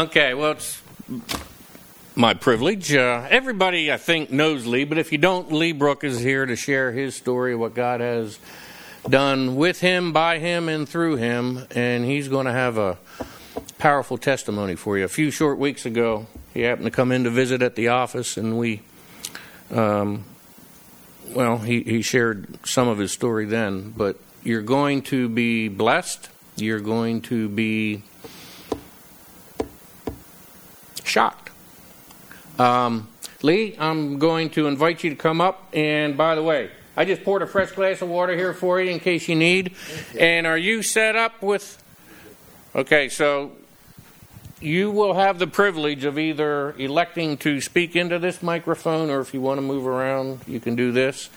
Okay, well, it's my privilege. Uh, everybody, I think, knows Lee, but if you don't, Lee Brooke is here to share his story, of what God has done with him, by him, and through him, and he's going to have a powerful testimony for you. A few short weeks ago, he happened to come in to visit at the office, and we, um, well, he, he shared some of his story then, but you're going to be blessed. You're going to be shocked. Um, Lee, I'm going to invite you to come up. And by the way, I just poured a fresh glass of water here for you in case you need. And are you set up with. Okay, so you will have the privilege of either electing to speak into this microphone or if you want to move around, you can do this.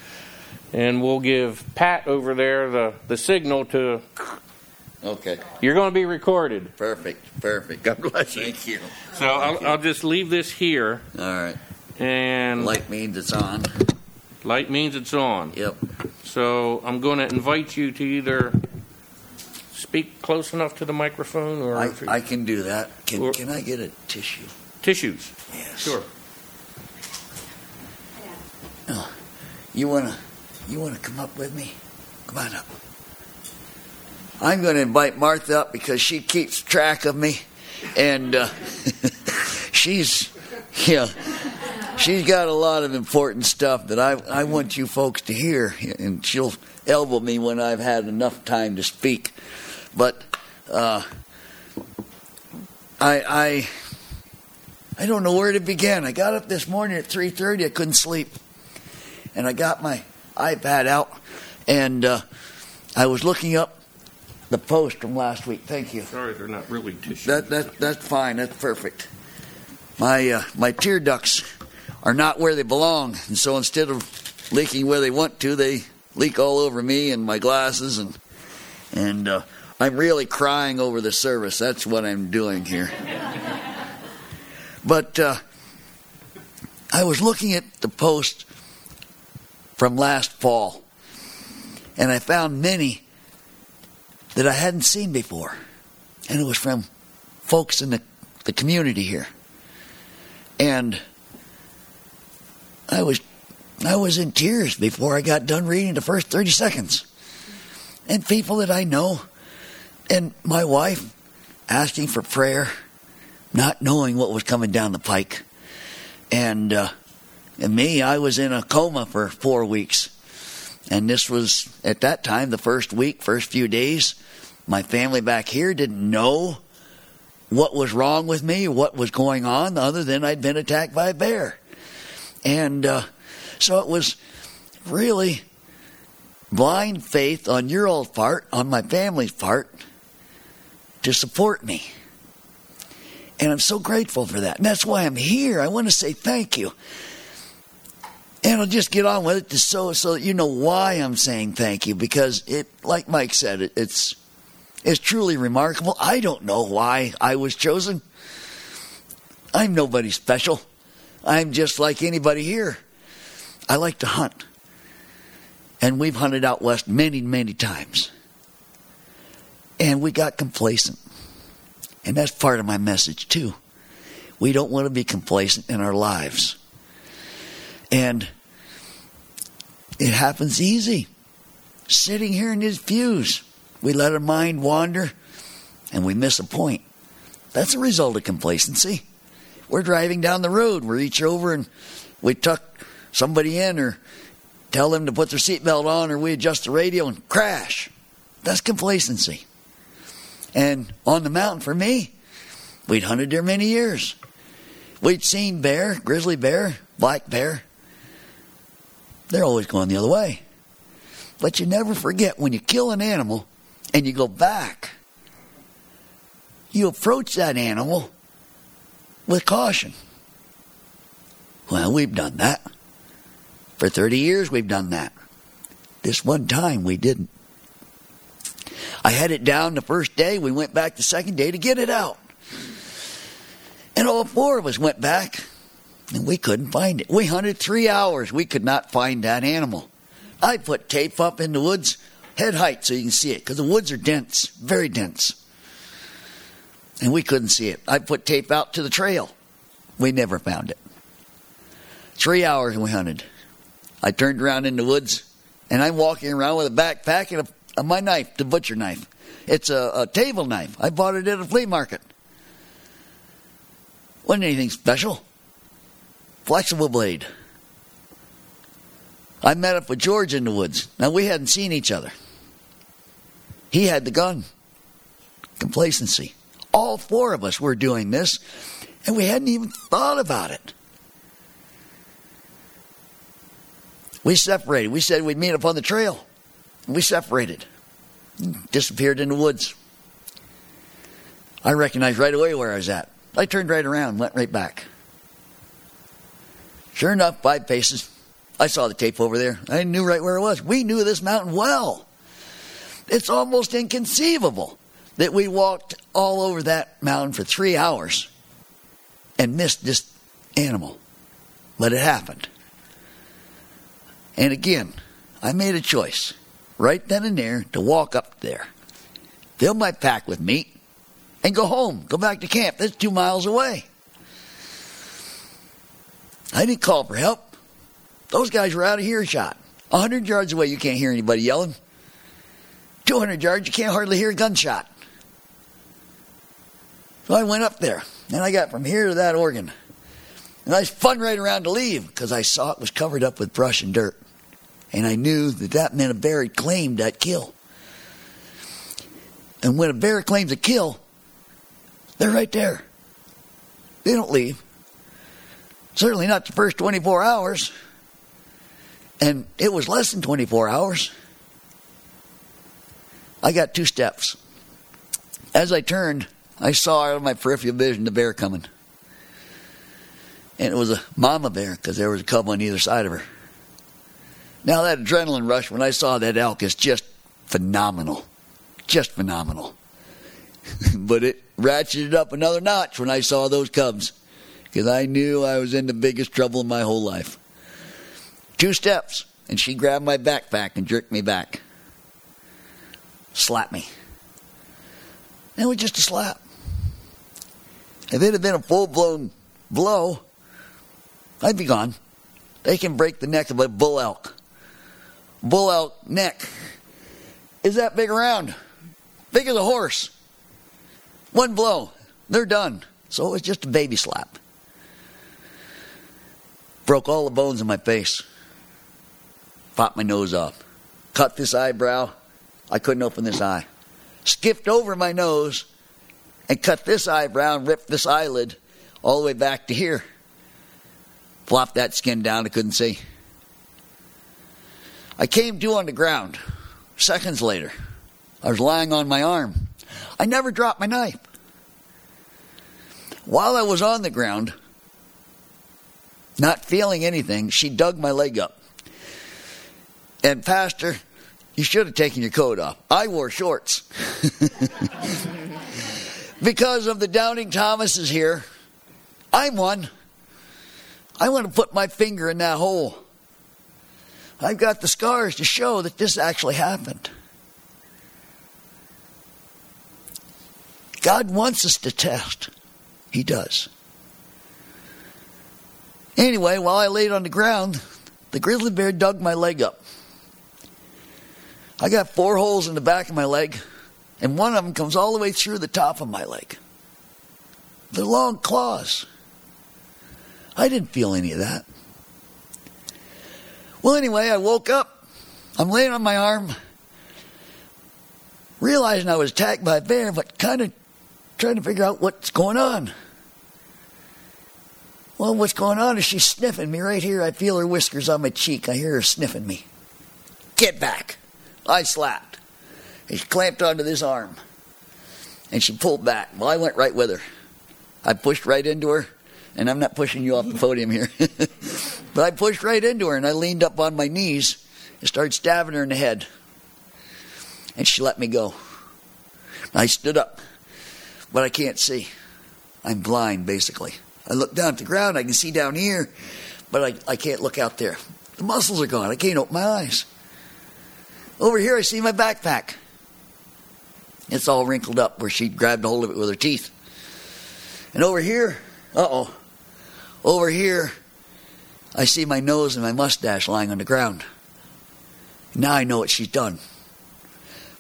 And we'll give Pat over there the, the signal to Okay, you're going to be recorded. perfect, perfect. God bless you. Thank you. So I'll, I'll just leave this here, All right, and light, light means it's on. Light means it's on. Yep. So I'm going to invite you to either speak close enough to the microphone or I, you- I can do that. Can, Or- can I get a tissue? tissues. Yes. Sure. Oh, you wanna, you wanna come up with me? Come on up. I'm going to invite Martha up because she keeps track of me, and uh, she's, yeah, she's got a lot of important stuff that I I want you folks to hear, and she'll elbow me when I've had enough time to speak. But uh, I I I don't know where to begin. I got up this morning at 3:30. I couldn't sleep, and I got my iPad out, and uh, I was looking up the post from last week. Thank you. Sorry, they're not really tissues. That that that's fine. That's perfect. My uh, my tear ducts are not where they belong, and so instead of leaking where they want to, they leak all over me and my glasses, and and uh, I'm really crying over the service. That's what I'm doing here. but uh, I was looking at the post from last fall, and I found many that I hadn't seen before. And it was from folks in the, the community here. And I was I was in tears before I got done reading the first 30 seconds. And people that I know and my wife asking for prayer, not knowing what was coming down the pike. And uh, and me, I was in a coma for 4 weeks. And this was at that time the first week, first few days my family back here didn't know what was wrong with me what was going on other than I'd been attacked by a bear. And uh, so it was really blind faith on your old part, on my family's part, to support me. And I'm so grateful for that. And that's why I'm here. I want to say thank you. And I'll just get on with it so so you know why I'm saying thank you because it like Mike said it, it's it's truly remarkable. I don't know why I was chosen. I'm nobody special. I'm just like anybody here. I like to hunt. And we've hunted out west many, many times. And we got complacent. And that's part of my message, too. We don't want to be complacent in our lives. And it happens easy. Sitting here in these pews we let our mind wander and we miss a point. That's a result of complacency. We're driving down the road, we reach over and we tuck somebody in or tell them to put their seatbelt on or we adjust the radio and crash. That's complacency. And on the mountain for me, we'd hunted there many years. We'd seen bear, grizzly bear, black bear. They're always going the other way. But you never forget when you kill an animal, and you go back, you approach that animal with caution. Well, we've done that. For 30 years, we've done that. This one time, we didn't. I had it down the first day. We went back the second day to get it out. And all four of us went back, and we couldn't find it. We hunted three hours. We could not find that animal. I put tape up in the woods head height so you can see it because the woods are dense, very dense. and we couldn't see it. I put tape out to the trail. We never found it. Three hours we hunted. I turned around in the woods, and I'm walking around with a backpack and a, a, my knife, the butcher knife. It's a, a table knife. I bought it at a flea market. Wasn't anything special. Flexible blade. I met up with George in the woods. Now, we hadn't seen each other. He had the gun. Complacency. All four of us were doing this, and we hadn't even thought about it. We separated. We said we'd meet up on the trail. We separated. Disappeared in the woods. I recognized right away where I was at. I turned right around, went right back. Sure enough, five paces. I saw the tape over there. I knew right where it was. We knew this mountain well. It's almost inconceivable that we walked all over that mountain for three hours and missed this animal. But it happened. And again, I made a choice right then and there to walk up there, fill my pack with meat, and go home, go back to camp. That's two miles away. I didn't call for help. Those guys were out of earshot. A hundred yards away, you can't hear anybody yelling. Two hundred yards, you can't hardly hear a gunshot. So I went up there, and I got from here to that organ. And I spun right around to leave because I saw it was covered up with brush and dirt. And I knew that that meant a bear had claimed that kill. And when a bear claims a kill, they're right there. They don't leave. Certainly not the first 24 hours. And it was less than 24 hours. I got two steps. As I turned, I saw out of my peripheral vision the bear coming. And it was a mama bear because there was a cub on either side of her. Now, that adrenaline rush when I saw that elk is just phenomenal. Just phenomenal. but it ratcheted up another notch when I saw those cubs because I knew I was in the biggest trouble in my whole life. Two steps, and she grabbed my backpack and jerked me back. Slapped me. It was just a slap. If it had been a full blown blow, I'd be gone. They can break the neck of a bull elk. Bull elk neck is that big around, big as a horse. One blow, they're done. So it was just a baby slap. Broke all the bones in my face. Popped my nose off. Cut this eyebrow. I couldn't open this eye. Skipped over my nose and cut this eyebrow and ripped this eyelid all the way back to here. Flopped that skin down, I couldn't see. I came to on the ground. Seconds later, I was lying on my arm. I never dropped my knife. While I was on the ground, not feeling anything, she dug my leg up. And, Pastor, you should have taken your coat off. I wore shorts. because of the Doubting Thomases here, I'm one. I want to put my finger in that hole. I've got the scars to show that this actually happened. God wants us to test. He does. Anyway, while I laid on the ground, the grizzly bear dug my leg up. I got four holes in the back of my leg, and one of them comes all the way through the top of my leg. The long claws. I didn't feel any of that. Well, anyway, I woke up. I'm laying on my arm, realizing I was attacked by a bear, but kind of trying to figure out what's going on. Well, what's going on is she's sniffing me right here. I feel her whiskers on my cheek. I hear her sniffing me. Get back. I slapped. And she clamped onto this arm. And she pulled back. Well, I went right with her. I pushed right into her. And I'm not pushing you off the podium here. but I pushed right into her and I leaned up on my knees and started stabbing her in the head. And she let me go. I stood up, but I can't see. I'm blind, basically. I look down at the ground, I can see down here, but I, I can't look out there. The muscles are gone. I can't open my eyes. Over here, I see my backpack. It's all wrinkled up where she grabbed hold of it with her teeth. And over here, uh oh, over here, I see my nose and my mustache lying on the ground. Now I know what she's done.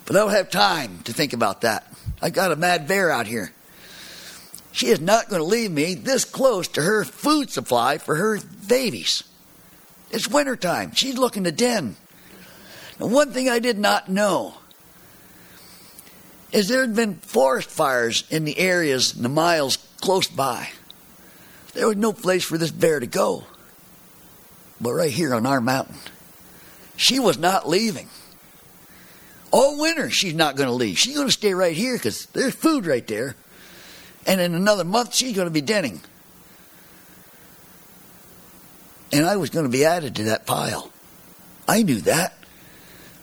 But I don't have time to think about that. I got a mad bear out here. She is not going to leave me this close to her food supply for her babies. It's wintertime. She's looking to den. Now, one thing I did not know is there had been forest fires in the areas, and the miles close by. There was no place for this bear to go. But right here on our mountain, she was not leaving. All winter, she's not going to leave. She's going to stay right here because there's food right there. And in another month, she's going to be denning. And I was going to be added to that pile. I knew that.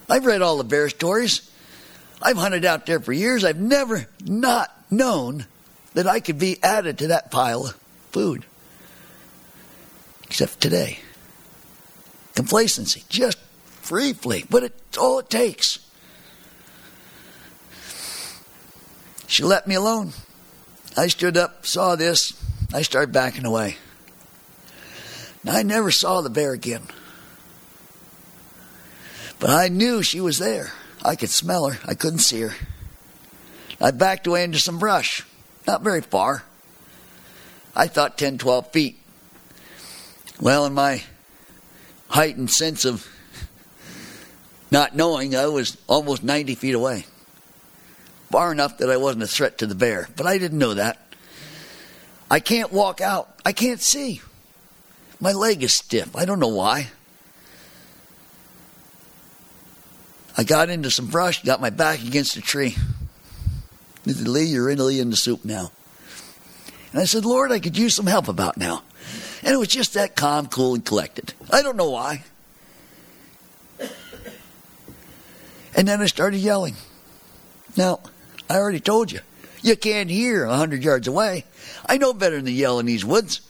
I've read all the bear stories. I've hunted out there for years. I've never not known that I could be added to that pile of food. Except today. Complacency, just briefly, but it's all it takes. She let me alone. I stood up, saw this. I started backing away. Now, I never saw the bear again. But I knew she was there. I could smell her. I couldn't see her. I backed away into some brush. Not very far. I thought 10, 12 feet. Well, in my heightened sense of not knowing, I was almost 90 feet away. Far enough that I wasn't a threat to the bear. But I didn't know that. I can't walk out. I can't see. My leg is stiff. I don't know why. I got into some brush, got my back against a tree. He said, Lee, you're really in the soup now. And I said, Lord, I could use some help about now. And it was just that calm, cool, and collected. I don't know why. And then I started yelling. Now, I already told you, you can't hear a hundred yards away. I know better than yell in these woods.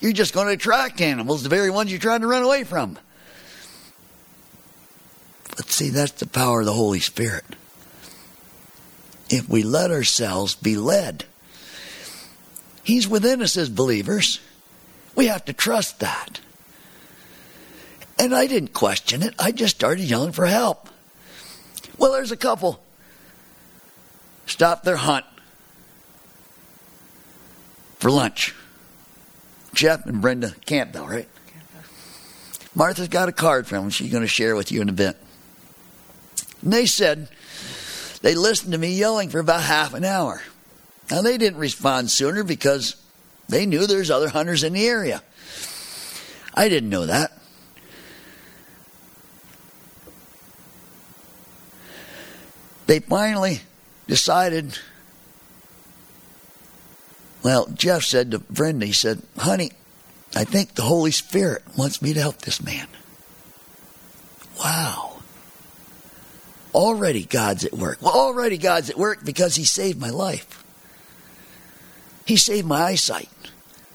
You're just going to attract animals, the very ones you're trying to run away from. But see, that's the power of the Holy Spirit. If we let ourselves be led, He's within us as believers. We have to trust that. And I didn't question it. I just started yelling for help. Well, there's a couple stopped their hunt for lunch. Jeff and Brenda Campbell, right? Martha's got a card from them she's going to share with you in a bit. And they said they listened to me yelling for about half an hour. Now, they didn't respond sooner because they knew there's other hunters in the area. I didn't know that. They finally decided. Well, Jeff said to Brenda, he said, Honey, I think the Holy Spirit wants me to help this man. Wow. Already God's at work. Well, already God's at work because He saved my life. He saved my eyesight.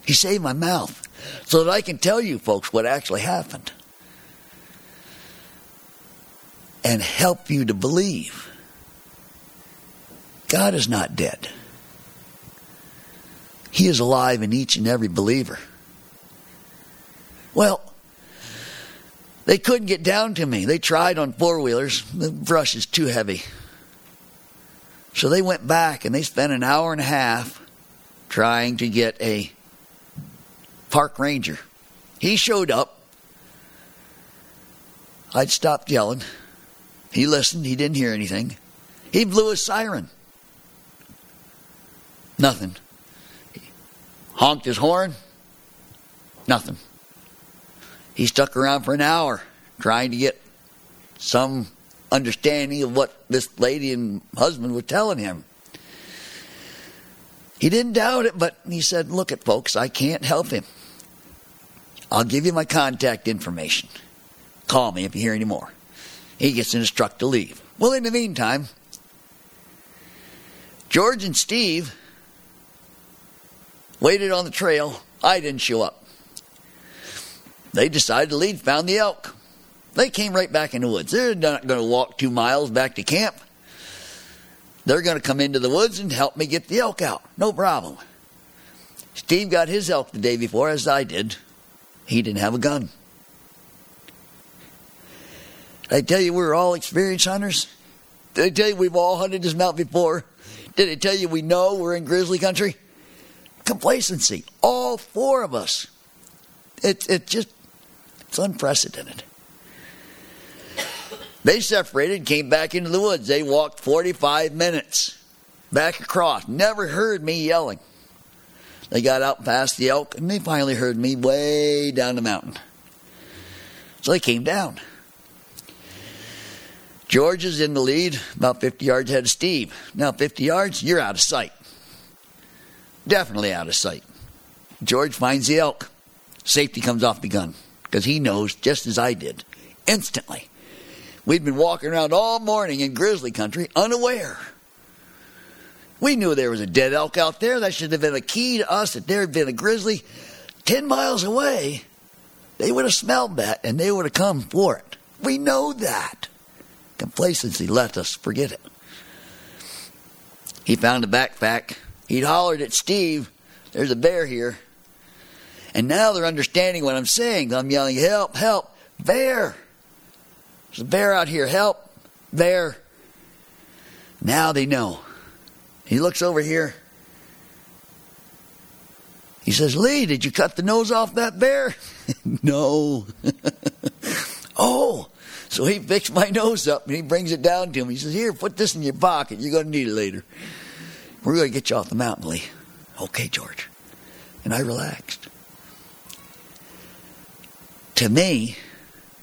He saved my mouth so that I can tell you folks what actually happened and help you to believe. God is not dead. He is alive in each and every believer. Well, they couldn't get down to me. They tried on four wheelers. The brush is too heavy. So they went back and they spent an hour and a half trying to get a park ranger. He showed up. I'd stopped yelling. He listened. He didn't hear anything. He blew a siren. Nothing. Honked his horn. Nothing. He stuck around for an hour trying to get some understanding of what this lady and husband were telling him. He didn't doubt it, but he said, Look at folks, I can't help him. I'll give you my contact information. Call me if you hear any more. He gets instructed to leave. Well, in the meantime, George and Steve waited on the trail. I didn't show up. They decided to leave, found the elk. They came right back in the woods. They're not going to walk two miles back to camp. They're going to come into the woods and help me get the elk out. No problem. Steve got his elk the day before, as I did. He didn't have a gun. I tell you we're all experienced hunters? Did I tell you we've all hunted this mountain before? Did I tell you we know we're in grizzly country? Complacency. All four of us. It, it just, it's unprecedented. They separated, came back into the woods. They walked 45 minutes back across. Never heard me yelling. They got out past the elk and they finally heard me way down the mountain. So they came down. George is in the lead, about 50 yards ahead of Steve. Now, 50 yards, you're out of sight. Definitely out of sight. George finds the elk. Safety comes off the gun because he knows, just as I did, instantly. We'd been walking around all morning in grizzly country unaware. We knew there was a dead elk out there. That should have been a key to us that there had been a grizzly 10 miles away. They would have smelled that and they would have come for it. We know that. Complacency let us forget it. He found a backpack. He'd hollered at Steve, There's a bear here. And now they're understanding what I'm saying. I'm yelling, Help, help, bear. There's a bear out here, help, bear. Now they know. He looks over here. He says, Lee, did you cut the nose off that bear? no. oh, so he picks my nose up and he brings it down to him. He says, Here, put this in your pocket. You're going to need it later. We're going to get you off the mountain, Lee. Okay, George. And I relaxed. To me,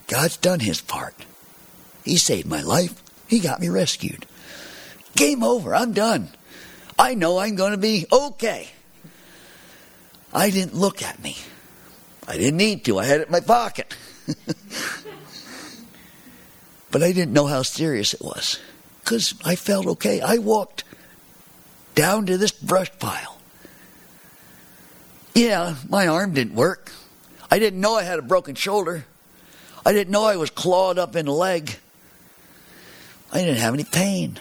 God's done his part. He saved my life. He got me rescued. Game over. I'm done. I know I'm going to be okay. I didn't look at me. I didn't need to. I had it in my pocket. but I didn't know how serious it was because I felt okay. I walked down to this brush pile. Yeah, my arm didn't work. I didn't know I had a broken shoulder. I didn't know I was clawed up in the leg. I didn't have any pain.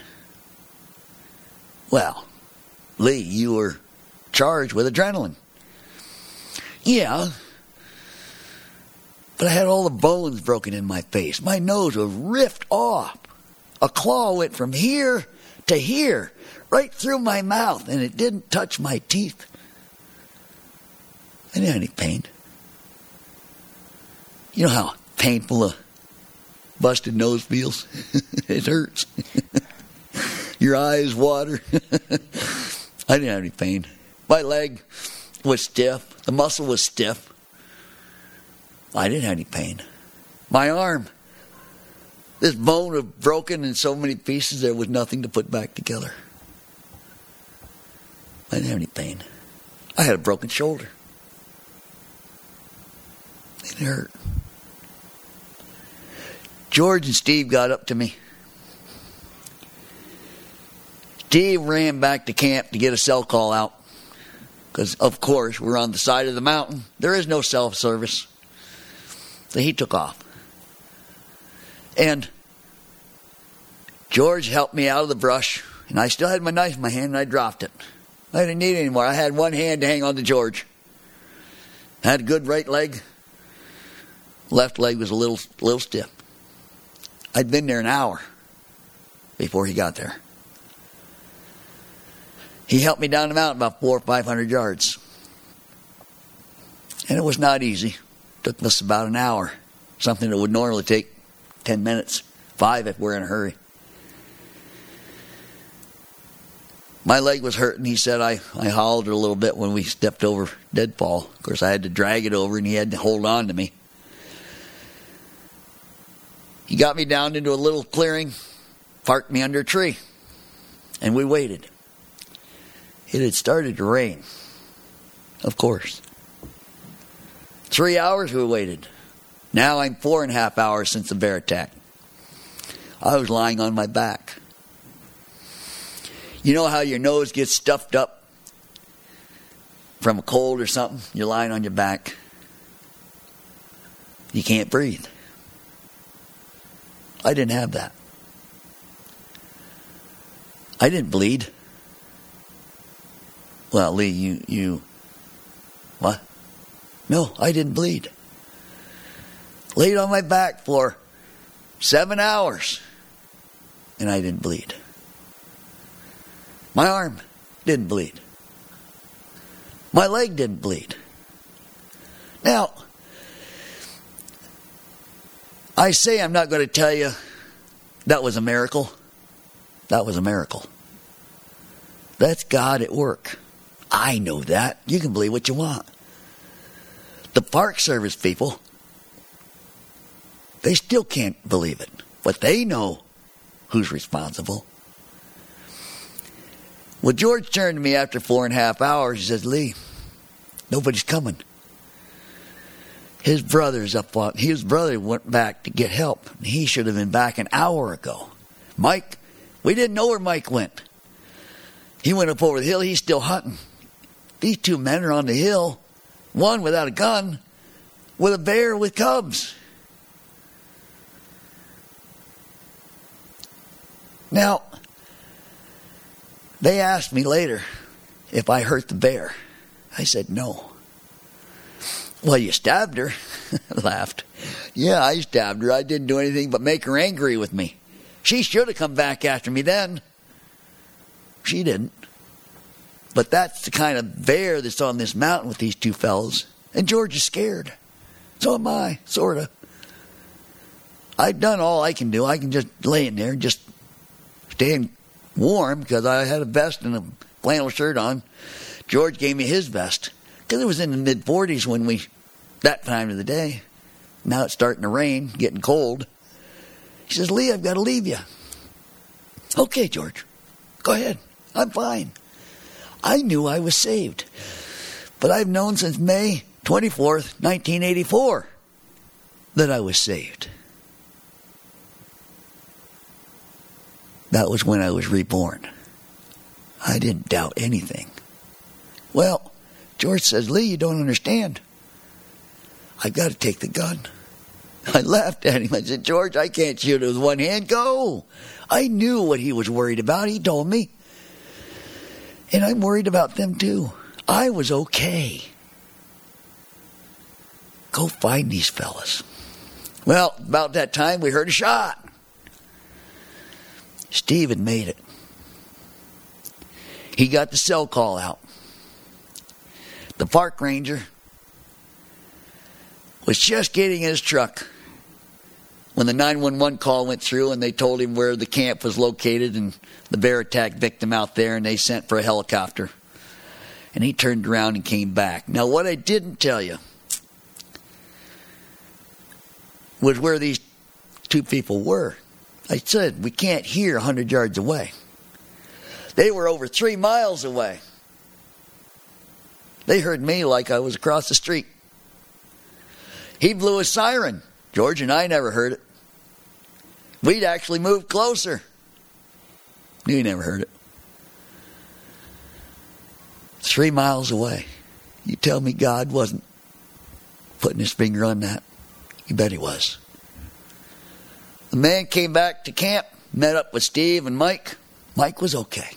Well, Lee, you were charged with adrenaline. Yeah. But I had all the bones broken in my face. My nose was ripped off. A claw went from here to here, right through my mouth, and it didn't touch my teeth. I didn't have any pain. You know how painful a busted nose feels? it hurts. Your eyes water. I didn't have any pain. My leg was stiff. The muscle was stiff. I didn't have any pain. My arm, this bone was broken in so many pieces there was nothing to put back together. I didn't have any pain. I had a broken shoulder. It hurt. George and Steve got up to me. Steve ran back to camp to get a cell call out. Because, of course, we're on the side of the mountain. There is no cell service. So he took off. And George helped me out of the brush. And I still had my knife in my hand and I dropped it. I didn't need anymore. I had one hand to hang on to George. I had a good right leg. Left leg was a little, little stiff. I'd been there an hour before he got there. He helped me down the mountain about four or five hundred yards. And it was not easy. It took us about an hour. Something that would normally take ten minutes, five if we're in a hurry. My leg was hurting. He said I, I hollered a little bit when we stepped over deadfall. Of course, I had to drag it over and he had to hold on to me. He got me down into a little clearing, parked me under a tree, and we waited. It had started to rain. Of course. Three hours we waited. Now I'm four and a half hours since the bear attack. I was lying on my back. You know how your nose gets stuffed up from a cold or something? You're lying on your back. You can't breathe. I didn't have that. I didn't bleed. Well, Lee, you you What? No, I didn't bleed. Laid on my back for seven hours, and I didn't bleed. My arm didn't bleed. My leg didn't bleed. Now, I say I'm not going to tell you that was a miracle. That was a miracle. That's God at work. I know that. You can believe what you want. The Park Service people, they still can't believe it, but they know who's responsible. Well, George turned to me after four and a half hours. He says, Lee, nobody's coming. His brother's up on, his brother went back to get help. He should have been back an hour ago. Mike, we didn't know where Mike went. He went up over the hill. He's still hunting. These two men are on the hill, one without a gun, with a bear with cubs. Now, they asked me later if I hurt the bear. I said no. Well, you stabbed her. Laughed. Yeah, I stabbed her. I didn't do anything but make her angry with me. She should have come back after me then. She didn't. But that's the kind of bear that's on this mountain with these two fellows. And George is scared. So am I, sort of. I've done all I can do. I can just lay in there and just stay warm because I had a vest and a flannel shirt on. George gave me his vest because it was in the mid 40s when we, that time of the day. Now it's starting to rain, getting cold. He says, Lee, I've got to leave you. Okay, George, go ahead. I'm fine. I knew I was saved. But I've known since May 24th, 1984, that I was saved. That was when I was reborn. I didn't doubt anything. Well, George says, Lee, you don't understand. I've got to take the gun. I laughed at him. I said, George, I can't shoot it with one hand. Go. I knew what he was worried about. He told me. And I'm worried about them too. I was okay. Go find these fellas. Well, about that time, we heard a shot. Steve had made it. He got the cell call out. The park ranger was just getting in his truck when the 911 call went through and they told him where the camp was located and the bear attack victim out there, and they sent for a helicopter. And he turned around and came back. Now, what I didn't tell you was where these two people were. I said, we can't hear 100 yards away. They were over three miles away. They heard me like I was across the street. He blew a siren. George and I never heard it. We'd actually moved closer. You never heard it. Three miles away. You tell me God wasn't putting his finger on that. You bet he was. The man came back to camp, met up with Steve and Mike. Mike was okay.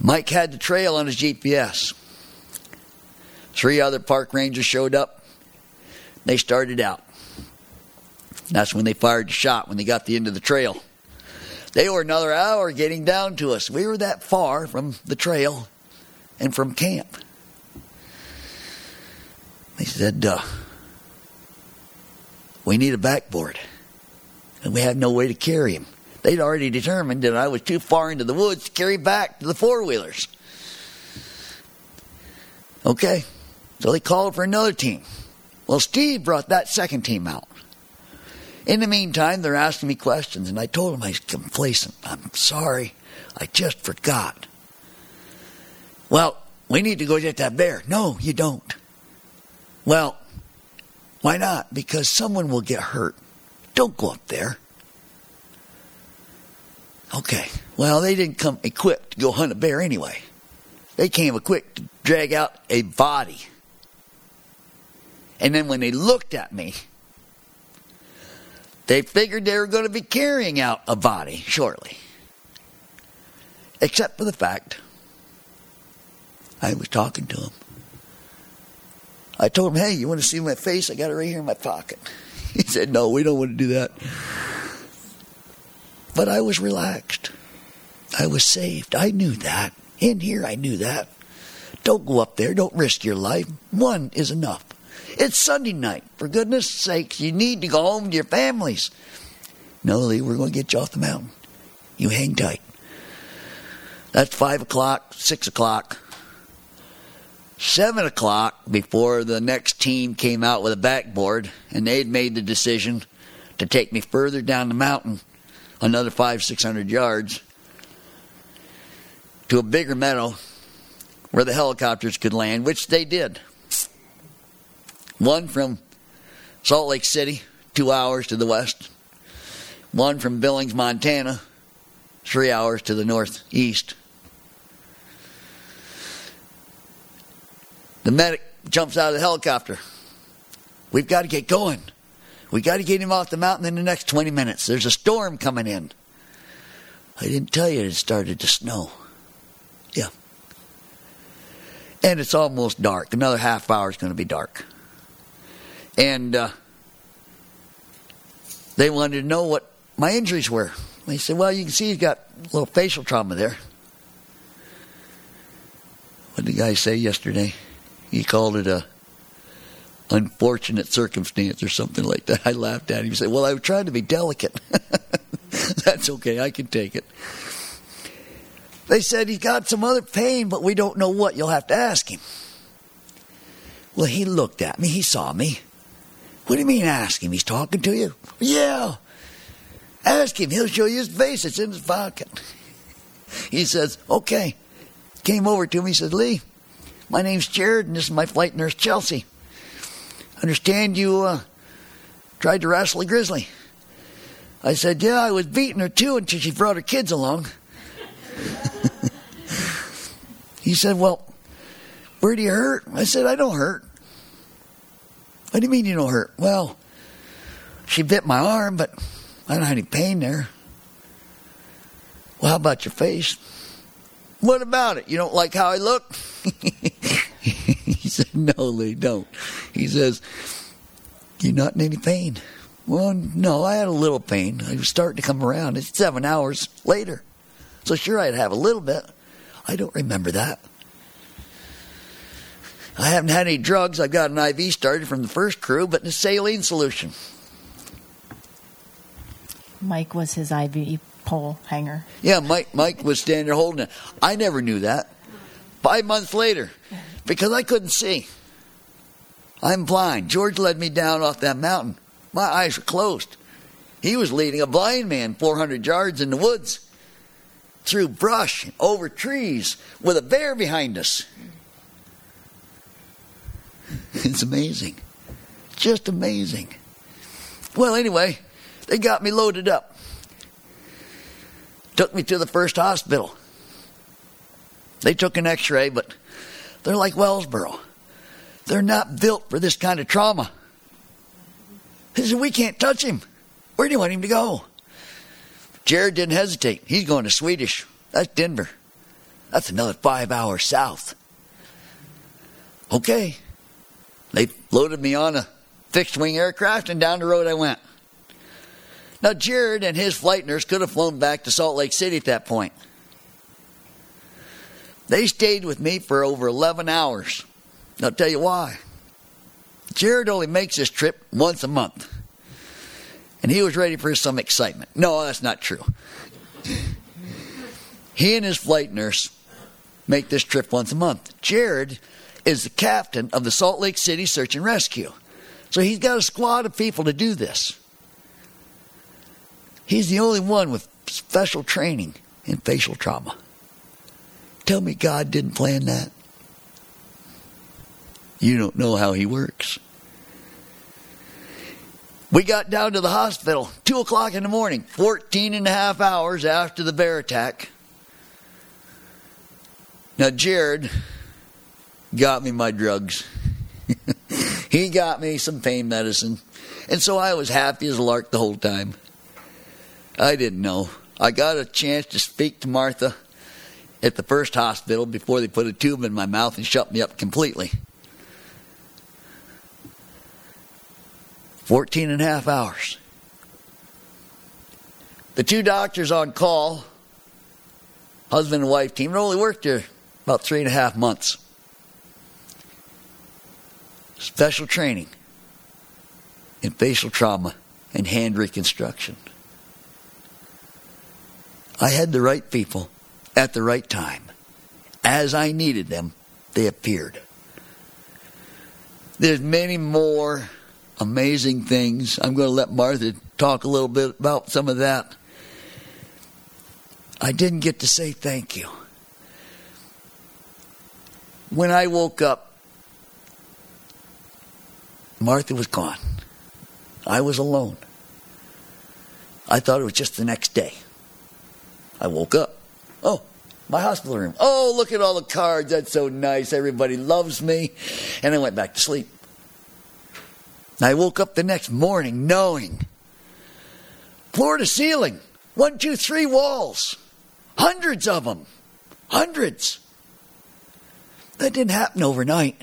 Mike had the trail on his GPS. Three other park rangers showed up. They started out. That's when they fired the shot, when they got the end of the trail. They were another hour getting down to us. We were that far from the trail and from camp. They said, uh, We need a backboard. And we have no way to carry him. They'd already determined that I was too far into the woods to carry back to the four wheelers. Okay, so they called for another team. Well, Steve brought that second team out. In the meantime, they're asking me questions, and I told them I was complacent. I'm sorry. I just forgot. Well, we need to go get that bear. No, you don't. Well, why not? Because someone will get hurt. Don't go up there. Okay. Well, they didn't come equipped to go hunt a bear anyway. They came equipped to drag out a body. And then when they looked at me, they figured they were going to be carrying out a body shortly. Except for the fact I was talking to them. I told him, hey, you want to see my face? I got it right here in my pocket. He said, no, we don't want to do that. But I was relaxed. I was saved. I knew that. In here, I knew that. Don't go up there. Don't risk your life. One is enough. It's Sunday night. For goodness sakes, you need to go home to your families. No, Lee, we're going to get you off the mountain. You hang tight. That's 5 o'clock, 6 o'clock. 7 o'clock before the next team came out with a backboard, and they'd made the decision to take me further down the mountain, another five, 600 yards, to a bigger meadow where the helicopters could land, which they did. One from Salt Lake City, two hours to the west. One from Billings, Montana, three hours to the northeast. The medic jumps out of the helicopter. We've got to get going. We got to get him off the mountain in the next 20 minutes. There's a storm coming in. I didn't tell you it started to snow. Yeah. And it's almost dark. Another half hour is going to be dark. And uh, they wanted to know what my injuries were. They said, well, you can see he's got a little facial trauma there. What did the guy say yesterday? He called it a unfortunate circumstance or something like that. I laughed at him. He said, well, I was trying to be delicate. That's okay. I can take it. They said he's got some other pain, but we don't know what. You'll have to ask him. Well, he looked at me. He saw me. What do you mean ask him? He's talking to you? Yeah. Ask him. He'll show you his face. It's in his pocket. He says, okay. Came over to me. He said, Lee, my name's Jared, and this is my flight nurse, Chelsea. Understand you uh, tried to wrestle a grizzly. I said, yeah, I was beating her too until she brought her kids along. he said, well, where do you hurt? I said, I don't hurt. What do you mean you don't hurt? Well, she bit my arm, but I don't have any pain there. Well, how about your face? What about it? You don't like how I look? said, No, Lee, don't. He says, You're not in any pain. Well, no, I had a little pain. I was starting to come around. It's seven hours later. So, sure, I'd have a little bit. I don't remember that. I haven't had any drugs. I've got an IV started from the first crew, but in a saline solution. Mike was his IV pole hanger. Yeah, Mike Mike was standing there holding it. I never knew that. Five months later, because I couldn't see. I'm blind. George led me down off that mountain. My eyes were closed. He was leading a blind man 400 yards in the woods, through brush, over trees, with a bear behind us. It's amazing. Just amazing. Well, anyway, they got me loaded up. Took me to the first hospital. They took an x ray, but they're like Wellsboro. They're not built for this kind of trauma. They said, We can't touch him. Where do you want him to go? Jared didn't hesitate. He's going to Swedish. That's Denver. That's another five hours south. Okay. They loaded me on a fixed wing aircraft, and down the road I went. Now, Jared and his flight nurse could have flown back to Salt Lake City at that point. They stayed with me for over 11 hours. I'll tell you why. Jared only makes this trip once a month. And he was ready for some excitement. No, that's not true. he and his flight nurse make this trip once a month. Jared is the captain of the Salt Lake City Search and Rescue. So he's got a squad of people to do this. He's the only one with special training in facial trauma. Tell me God didn't plan that. You don't know how he works. We got down to the hospital 2 o'clock in the morning, 14 and a half hours after the bear attack. Now, Jared got me my drugs. he got me some pain medicine. And so I was happy as a lark the whole time. I didn't know. I got a chance to speak to Martha at the first hospital before they put a tube in my mouth and shut me up completely. 14 and a half hours. The two doctors on call, husband and wife team, only worked there about three and a half months. Special training in facial trauma and hand reconstruction. I had the right people at the right time. As I needed them, they appeared. There's many more amazing things. I'm going to let Martha talk a little bit about some of that. I didn't get to say thank you. When I woke up, Martha was gone. I was alone. I thought it was just the next day. I woke up. Oh, my hospital room. Oh, look at all the cards. That's so nice. Everybody loves me. And I went back to sleep. I woke up the next morning knowing floor to ceiling, one, two, three walls, hundreds of them, hundreds. That didn't happen overnight.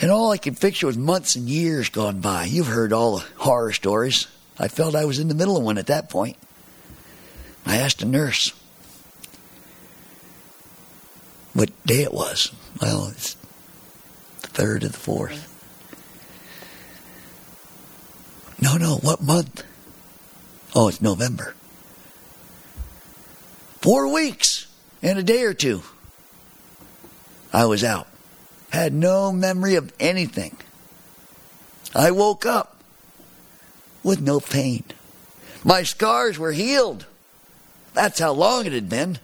And all I could picture was months and years gone by. You've heard all the horror stories. I felt I was in the middle of one at that point. I asked a nurse what day it was. Well, it's the third or the fourth. No, no, what month? Oh, it's November. Four weeks and a day or two. I was out. Had no memory of anything. I woke up with no pain. My scars were healed. That's how long it had been.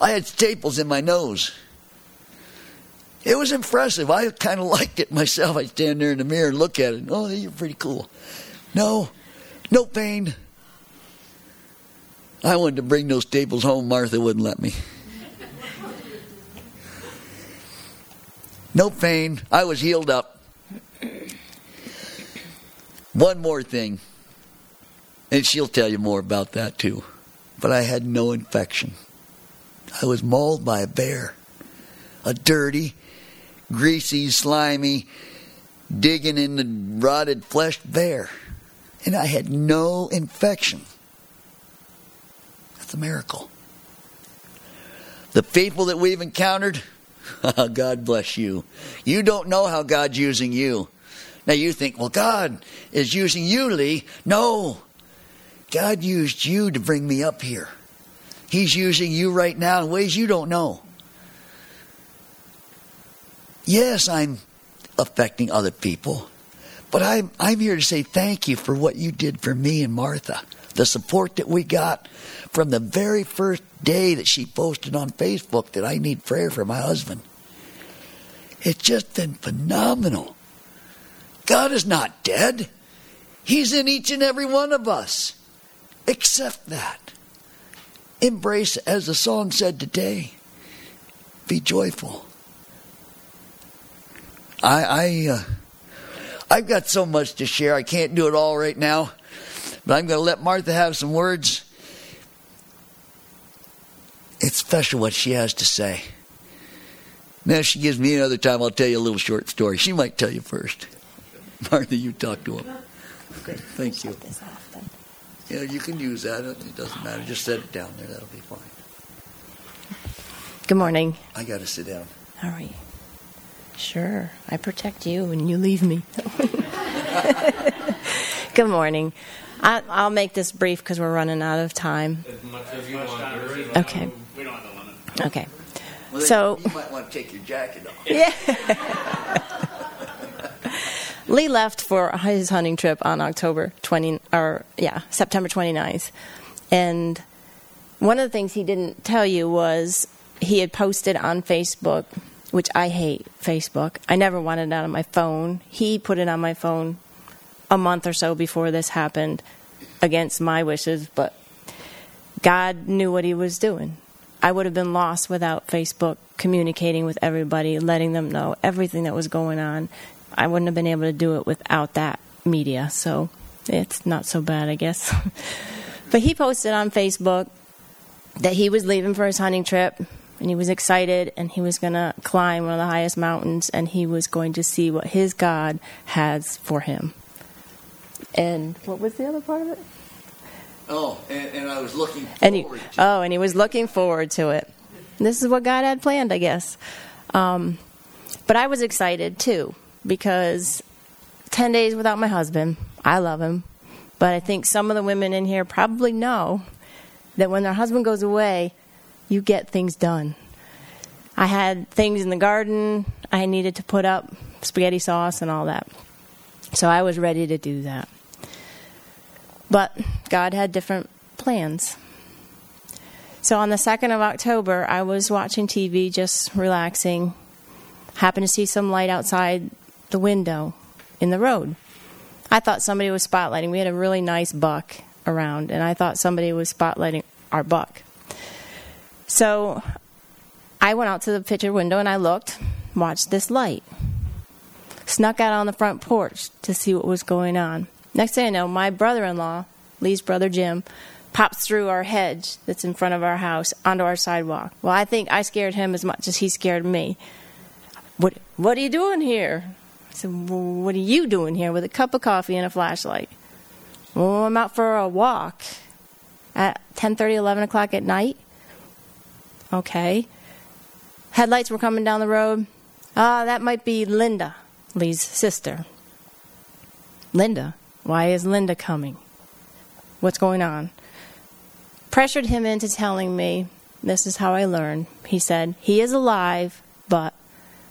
I had staples in my nose. It was impressive. I kind of liked it myself. I'd stand there in the mirror and look at it. Oh, you're pretty cool. No, no pain. I wanted to bring those staples home. Martha wouldn't let me. No pain. I was healed up. One more thing, and she'll tell you more about that too. But I had no infection. I was mauled by a bear, a dirty, greasy, slimy, digging in the rotted flesh bear. And I had no infection. That's a miracle. The people that we've encountered, God bless you. You don't know how God's using you. Now you think, well, God is using you, Lee. No. God used you to bring me up here. He's using you right now in ways you don't know. Yes, I'm affecting other people, but I'm, I'm here to say thank you for what you did for me and Martha. The support that we got from the very first day that she posted on Facebook that I need prayer for my husband. It's just been phenomenal. God is not dead. He's in each and every one of us. Accept that. Embrace, as the song said today, be joyful. I, I, uh, I've got so much to share. I can't do it all right now, but I'm going to let Martha have some words. It's special what she has to say. Now, if she gives me another time, I'll tell you a little short story. She might tell you first. Martha, you talk to him. Okay, thank you. Yeah, you can use that. It doesn't matter. Just set it down there. That'll be fine. Good morning. I got to sit down. All right. Sure. I protect you and you leave me. Good morning. I, I'll make this brief because we're running out of time. As much as you want. Okay. Um, we don't have the limit. Okay. Well, So- you might want to take your jacket off. Yeah. Lee left for his hunting trip on October 20 or yeah, September 29th. And one of the things he didn't tell you was he had posted on Facebook, which I hate Facebook. I never wanted it on my phone. He put it on my phone a month or so before this happened against my wishes, but God knew what he was doing. I would have been lost without Facebook communicating with everybody, letting them know everything that was going on. I wouldn't have been able to do it without that media. So it's not so bad, I guess. but he posted on Facebook that he was leaving for his hunting trip and he was excited and he was going to climb one of the highest mountains and he was going to see what his God has for him. And what was the other part of it? Oh, and, and I was looking And he, oh, and he was looking forward to it. This is what God had planned, I guess. Um, but I was excited too because 10 days without my husband, I love him. But I think some of the women in here probably know that when their husband goes away, you get things done. I had things in the garden I needed to put up, spaghetti sauce and all that. So I was ready to do that. But God had different plans. So on the 2nd of October, I was watching TV, just relaxing. Happened to see some light outside the window in the road. I thought somebody was spotlighting. We had a really nice buck around, and I thought somebody was spotlighting our buck. So I went out to the picture window and I looked, watched this light. Snuck out on the front porch to see what was going on. Next thing I know, my brother in law, Lee's brother Jim, pops through our hedge that's in front of our house onto our sidewalk. Well, I think I scared him as much as he scared me. What what are you doing here? I said, well, what are you doing here with a cup of coffee and a flashlight? Well, I'm out for a walk at 10:30, 11 o'clock at night. Okay. Headlights were coming down the road. Ah, that might be Linda, Lee's sister. Linda? Why is Linda coming? What's going on? Pressured him into telling me this is how I learned. He said, He is alive, but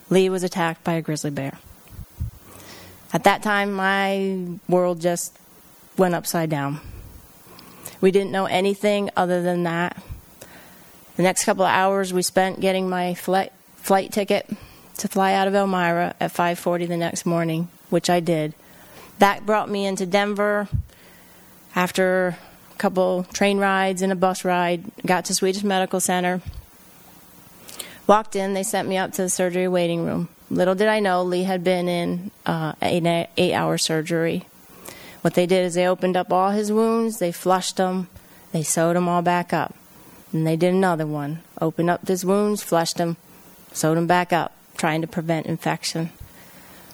Lee was attacked by a grizzly bear. At that time, my world just went upside down. We didn't know anything other than that. The next couple of hours we spent getting my flight, flight ticket to fly out of Elmira at 5:40 the next morning, which I did. That brought me into Denver. After a couple train rides and a bus ride, got to Swedish Medical Center. Walked in, they sent me up to the surgery waiting room. Little did I know Lee had been in uh, an eight hour surgery. What they did is they opened up all his wounds, they flushed them, they sewed them all back up. And they did another one. Opened up his wounds, flushed them, sewed them back up, trying to prevent infection.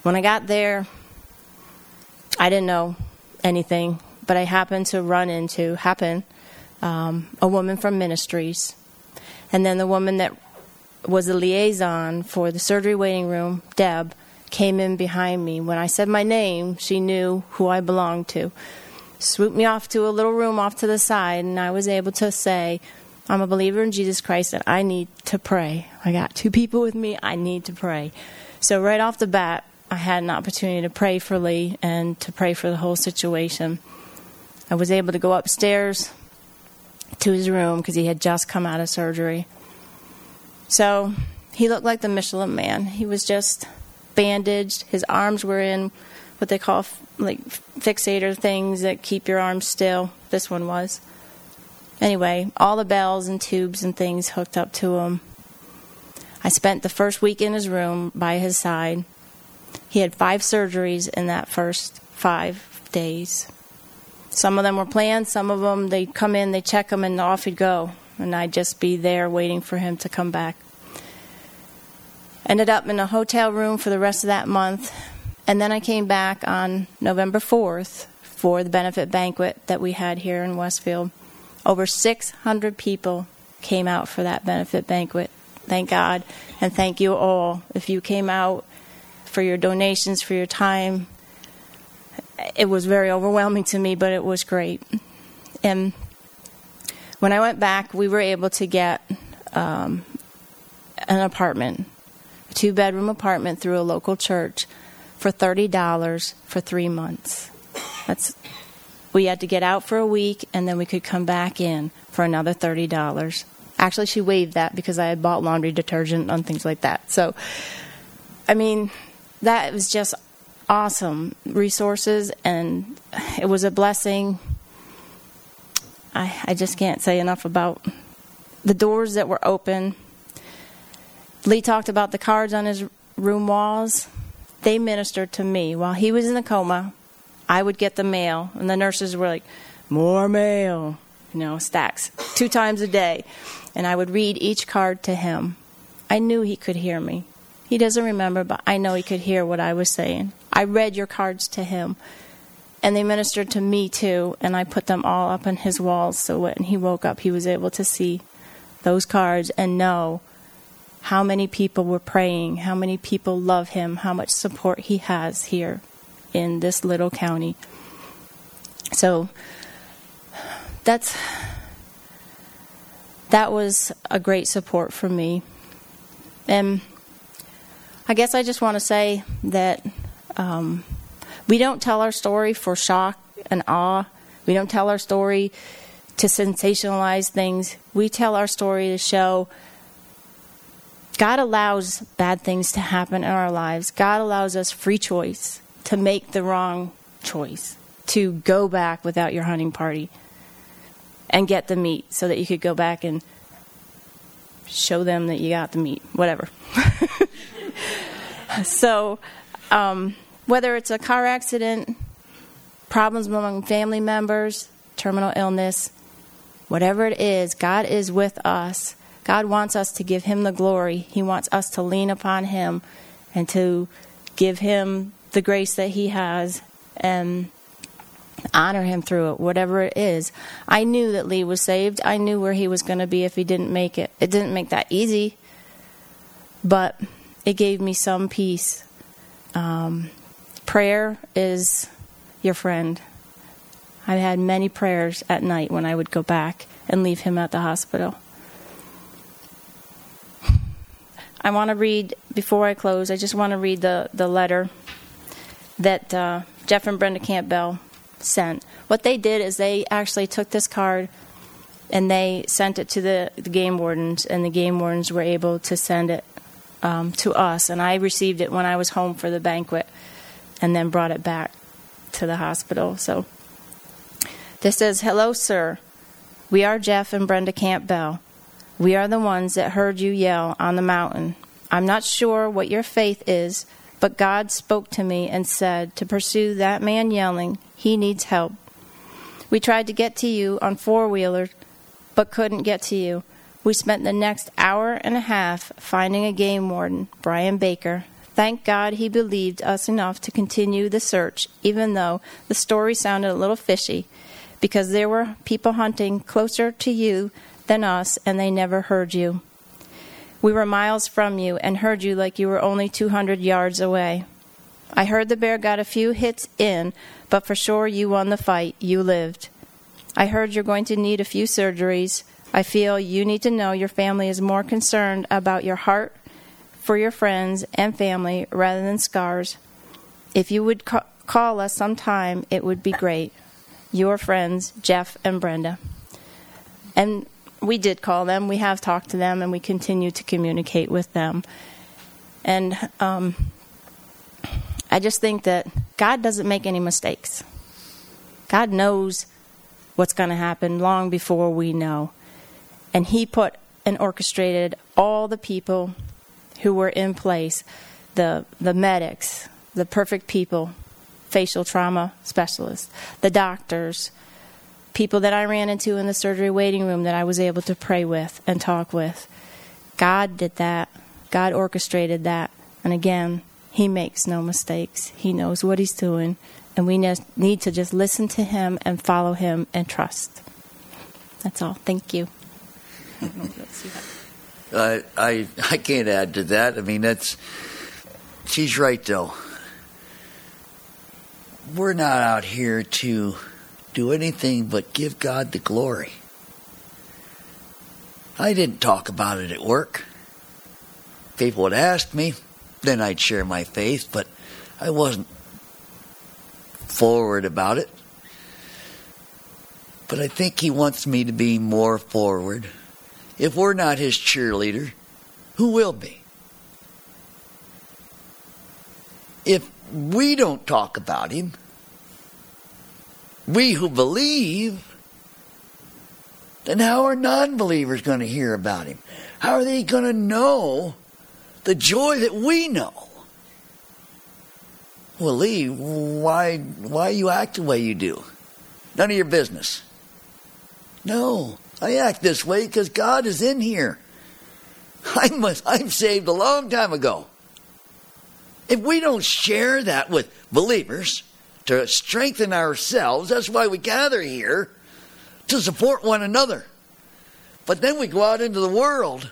When I got there, I didn't know anything, but I happened to run into, happen, um, a woman from ministries. And then the woman that was the liaison for the surgery waiting room, Deb, came in behind me. When I said my name, she knew who I belonged to. Swooped me off to a little room off to the side, and I was able to say, I'm a believer in Jesus Christ and I need to pray. I got two people with me, I need to pray. So, right off the bat, I had an opportunity to pray for Lee and to pray for the whole situation. I was able to go upstairs to his room because he had just come out of surgery. So, he looked like the Michelin man. He was just bandaged, his arms were in what they call like fixator things that keep your arms still. This one was. Anyway, all the bells and tubes and things hooked up to him. I spent the first week in his room by his side. He had five surgeries in that first five days. Some of them were planned, some of them they'd come in, they'd check him, and off he'd go. And I'd just be there waiting for him to come back. Ended up in a hotel room for the rest of that month. And then I came back on November 4th for the benefit banquet that we had here in Westfield. Over 600 people came out for that benefit banquet. Thank God. And thank you all. If you came out for your donations, for your time, it was very overwhelming to me, but it was great. And when I went back, we were able to get um, an apartment, a two bedroom apartment through a local church for $30 for three months. That's we had to get out for a week and then we could come back in for another $30. Actually, she waived that because I had bought laundry detergent and things like that. So, I mean, that was just awesome resources and it was a blessing. I, I just can't say enough about the doors that were open. Lee talked about the cards on his room walls. They ministered to me while he was in a coma. I would get the mail, and the nurses were like, more mail, you know, stacks, two times a day. and I would read each card to him. I knew he could hear me. He doesn't remember, but I know he could hear what I was saying. I read your cards to him, and they ministered to me too, and I put them all up on his walls so when he woke up, he was able to see those cards and know how many people were praying, how many people love him, how much support he has here in this little county. So that's that was a great support for me. And I guess I just want to say that um, we don't tell our story for shock and awe. We don't tell our story to sensationalize things. We tell our story to show God allows bad things to happen in our lives. God allows us free choice to make the wrong choice, to go back without your hunting party and get the meat so that you could go back and show them that you got the meat, whatever. so, um, whether it's a car accident, problems among family members, terminal illness, whatever it is, God is with us. God wants us to give Him the glory. He wants us to lean upon Him and to give Him the grace that He has and honor him through it, whatever it is. I knew that Lee was saved. I knew where he was going to be if he didn't make it. It didn't make that easy, but it gave me some peace. Um, prayer is your friend. I had many prayers at night when I would go back and leave him at the hospital. I want to read, before I close, I just want to read the, the letter that uh, Jeff and Brenda Campbell sent. What they did is they actually took this card and they sent it to the, the game wardens, and the game wardens were able to send it um, to us. And I received it when I was home for the banquet and then brought it back to the hospital. So this says, Hello, sir. We are Jeff and Brenda Campbell. We are the ones that heard you yell on the mountain. I'm not sure what your faith is, but God spoke to me and said to pursue that man yelling he needs help. We tried to get to you on four wheelers, but couldn't get to you. We spent the next hour and a half finding a game warden, Brian Baker. Thank God he believed us enough to continue the search, even though the story sounded a little fishy, because there were people hunting closer to you than us, and they never heard you. We were miles from you and heard you like you were only 200 yards away. I heard the bear got a few hits in, but for sure you won the fight. You lived. I heard you're going to need a few surgeries. I feel you need to know your family is more concerned about your heart for your friends and family rather than scars. If you would ca- call us sometime, it would be great. Your friends, Jeff and Brenda. And we did call them. We have talked to them, and we continue to communicate with them. And um, I just think that God doesn't make any mistakes. God knows what's going to happen long before we know. And He put and orchestrated all the people who were in place the, the medics, the perfect people, facial trauma specialists, the doctors, people that I ran into in the surgery waiting room that I was able to pray with and talk with. God did that. God orchestrated that. And again, he makes no mistakes. He knows what he's doing, and we need to just listen to him and follow him and trust. That's all. Thank you. I, I can't add to that. I mean, that's she's right though. We're not out here to do anything but give God the glory. I didn't talk about it at work. People would ask me, then I'd share my faith, but I wasn't forward about it. But I think he wants me to be more forward. If we're not his cheerleader, who will be? If we don't talk about him, we who believe, then how are non believers going to hear about him? How are they going to know the joy that we know. Well, Lee, why why you act the way you do? None of your business. No, I act this way because God is in here. I'm, I'm saved a long time ago. If we don't share that with believers to strengthen ourselves, that's why we gather here to support one another. But then we go out into the world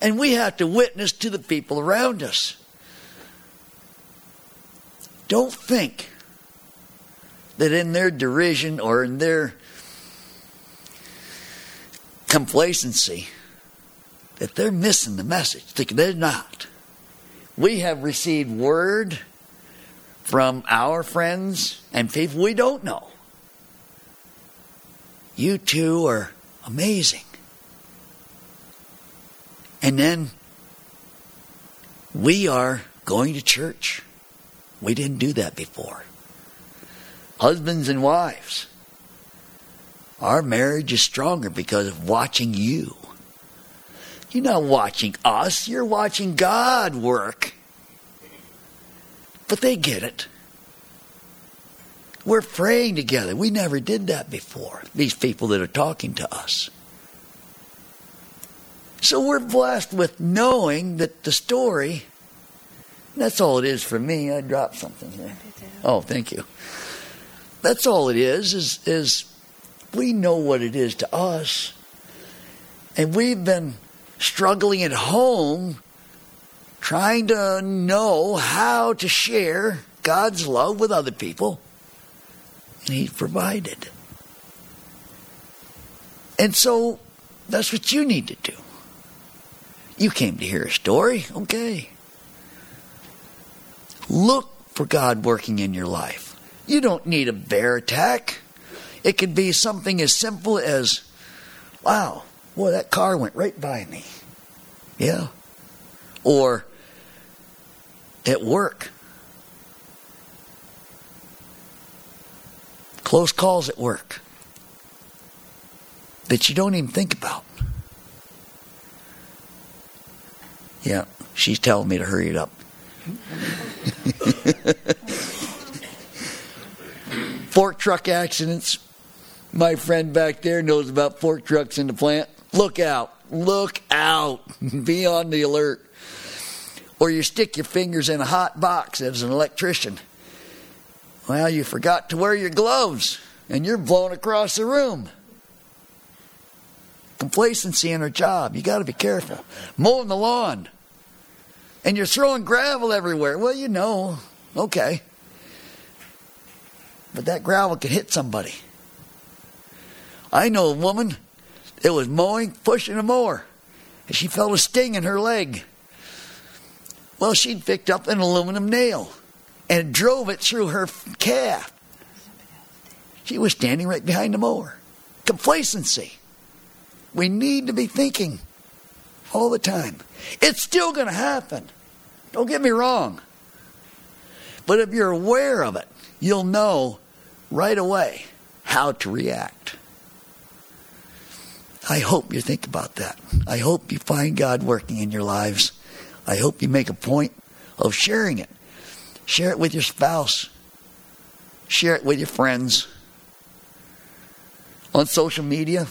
and we have to witness to the people around us. Don't think that in their derision or in their complacency that they're missing the message. They're not. We have received word from our friends and people we don't know. You two are amazing. And then we are going to church. We didn't do that before. Husbands and wives, our marriage is stronger because of watching you. You're not watching us, you're watching God work. But they get it. We're praying together. We never did that before, these people that are talking to us. So we're blessed with knowing that the story, that's all it is for me. I dropped something here. Oh, thank you. That's all it is, is, is we know what it is to us. And we've been struggling at home trying to know how to share God's love with other people. And He's provided. And so that's what you need to do. You came to hear a story, okay. Look for God working in your life. You don't need a bear attack. It could be something as simple as, wow, boy, that car went right by me. Yeah. Or at work. Close calls at work that you don't even think about. Yeah, she's telling me to hurry it up. fork truck accidents. My friend back there knows about fork trucks in the plant. Look out. Look out. Be on the alert. Or you stick your fingers in a hot box as an electrician. Well, you forgot to wear your gloves and you're blown across the room. Complacency in our job. You got to be careful. Mowing the lawn and you're throwing gravel everywhere. Well, you know, okay. But that gravel could hit somebody. I know a woman that was mowing, pushing a mower, and she felt a sting in her leg. Well, she'd picked up an aluminum nail and drove it through her calf. She was standing right behind the mower. Complacency. We need to be thinking all the time. It's still going to happen. Don't get me wrong. But if you're aware of it, you'll know right away how to react. I hope you think about that. I hope you find God working in your lives. I hope you make a point of sharing it. Share it with your spouse. Share it with your friends. On social media.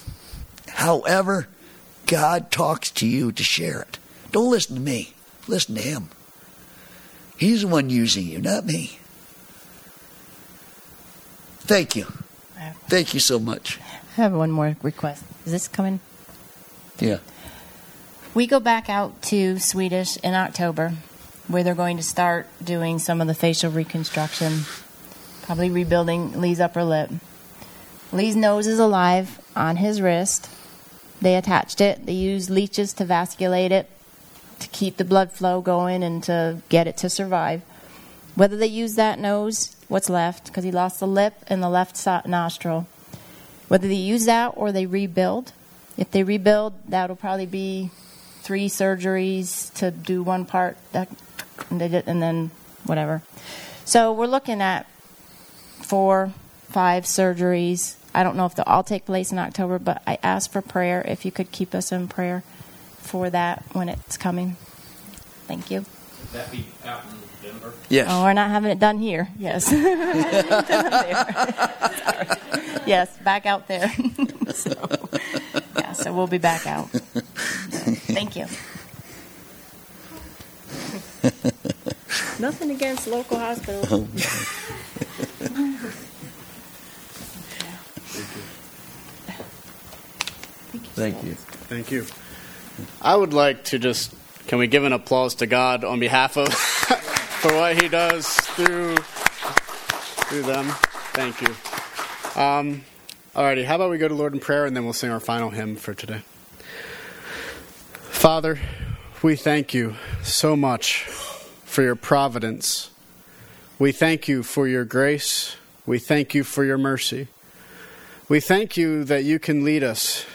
However, God talks to you to share it. Don't listen to me. Listen to Him. He's the one using you, not me. Thank you. Thank you so much. I have one more request. Is this coming? Yeah. We go back out to Swedish in October, where they're going to start doing some of the facial reconstruction, probably rebuilding Lee's upper lip. Lee's nose is alive on his wrist. They attached it. They used leeches to vasculate it to keep the blood flow going and to get it to survive. Whether they use that nose, what's left, because he lost the lip and the left nostril. Whether they use that or they rebuild. If they rebuild, that'll probably be three surgeries to do one part, and then whatever. So we're looking at four, five surgeries. I don't know if they'll all take place in October, but I ask for prayer if you could keep us in prayer for that when it's coming. Thank you. Would that be out in Denver? Yes. Oh, we're not having it done here. Yes. yes, back out there. so, yeah, so we'll be back out. Thank you. Nothing against local hospitals. Oh. Thank you. Thank you. I would like to just can we give an applause to God on behalf of for what He does through through them. Thank you. Um, alrighty, how about we go to Lord in prayer and then we'll sing our final hymn for today. Father, we thank you so much for your providence. We thank you for your grace. We thank you for your mercy. We thank you that you can lead us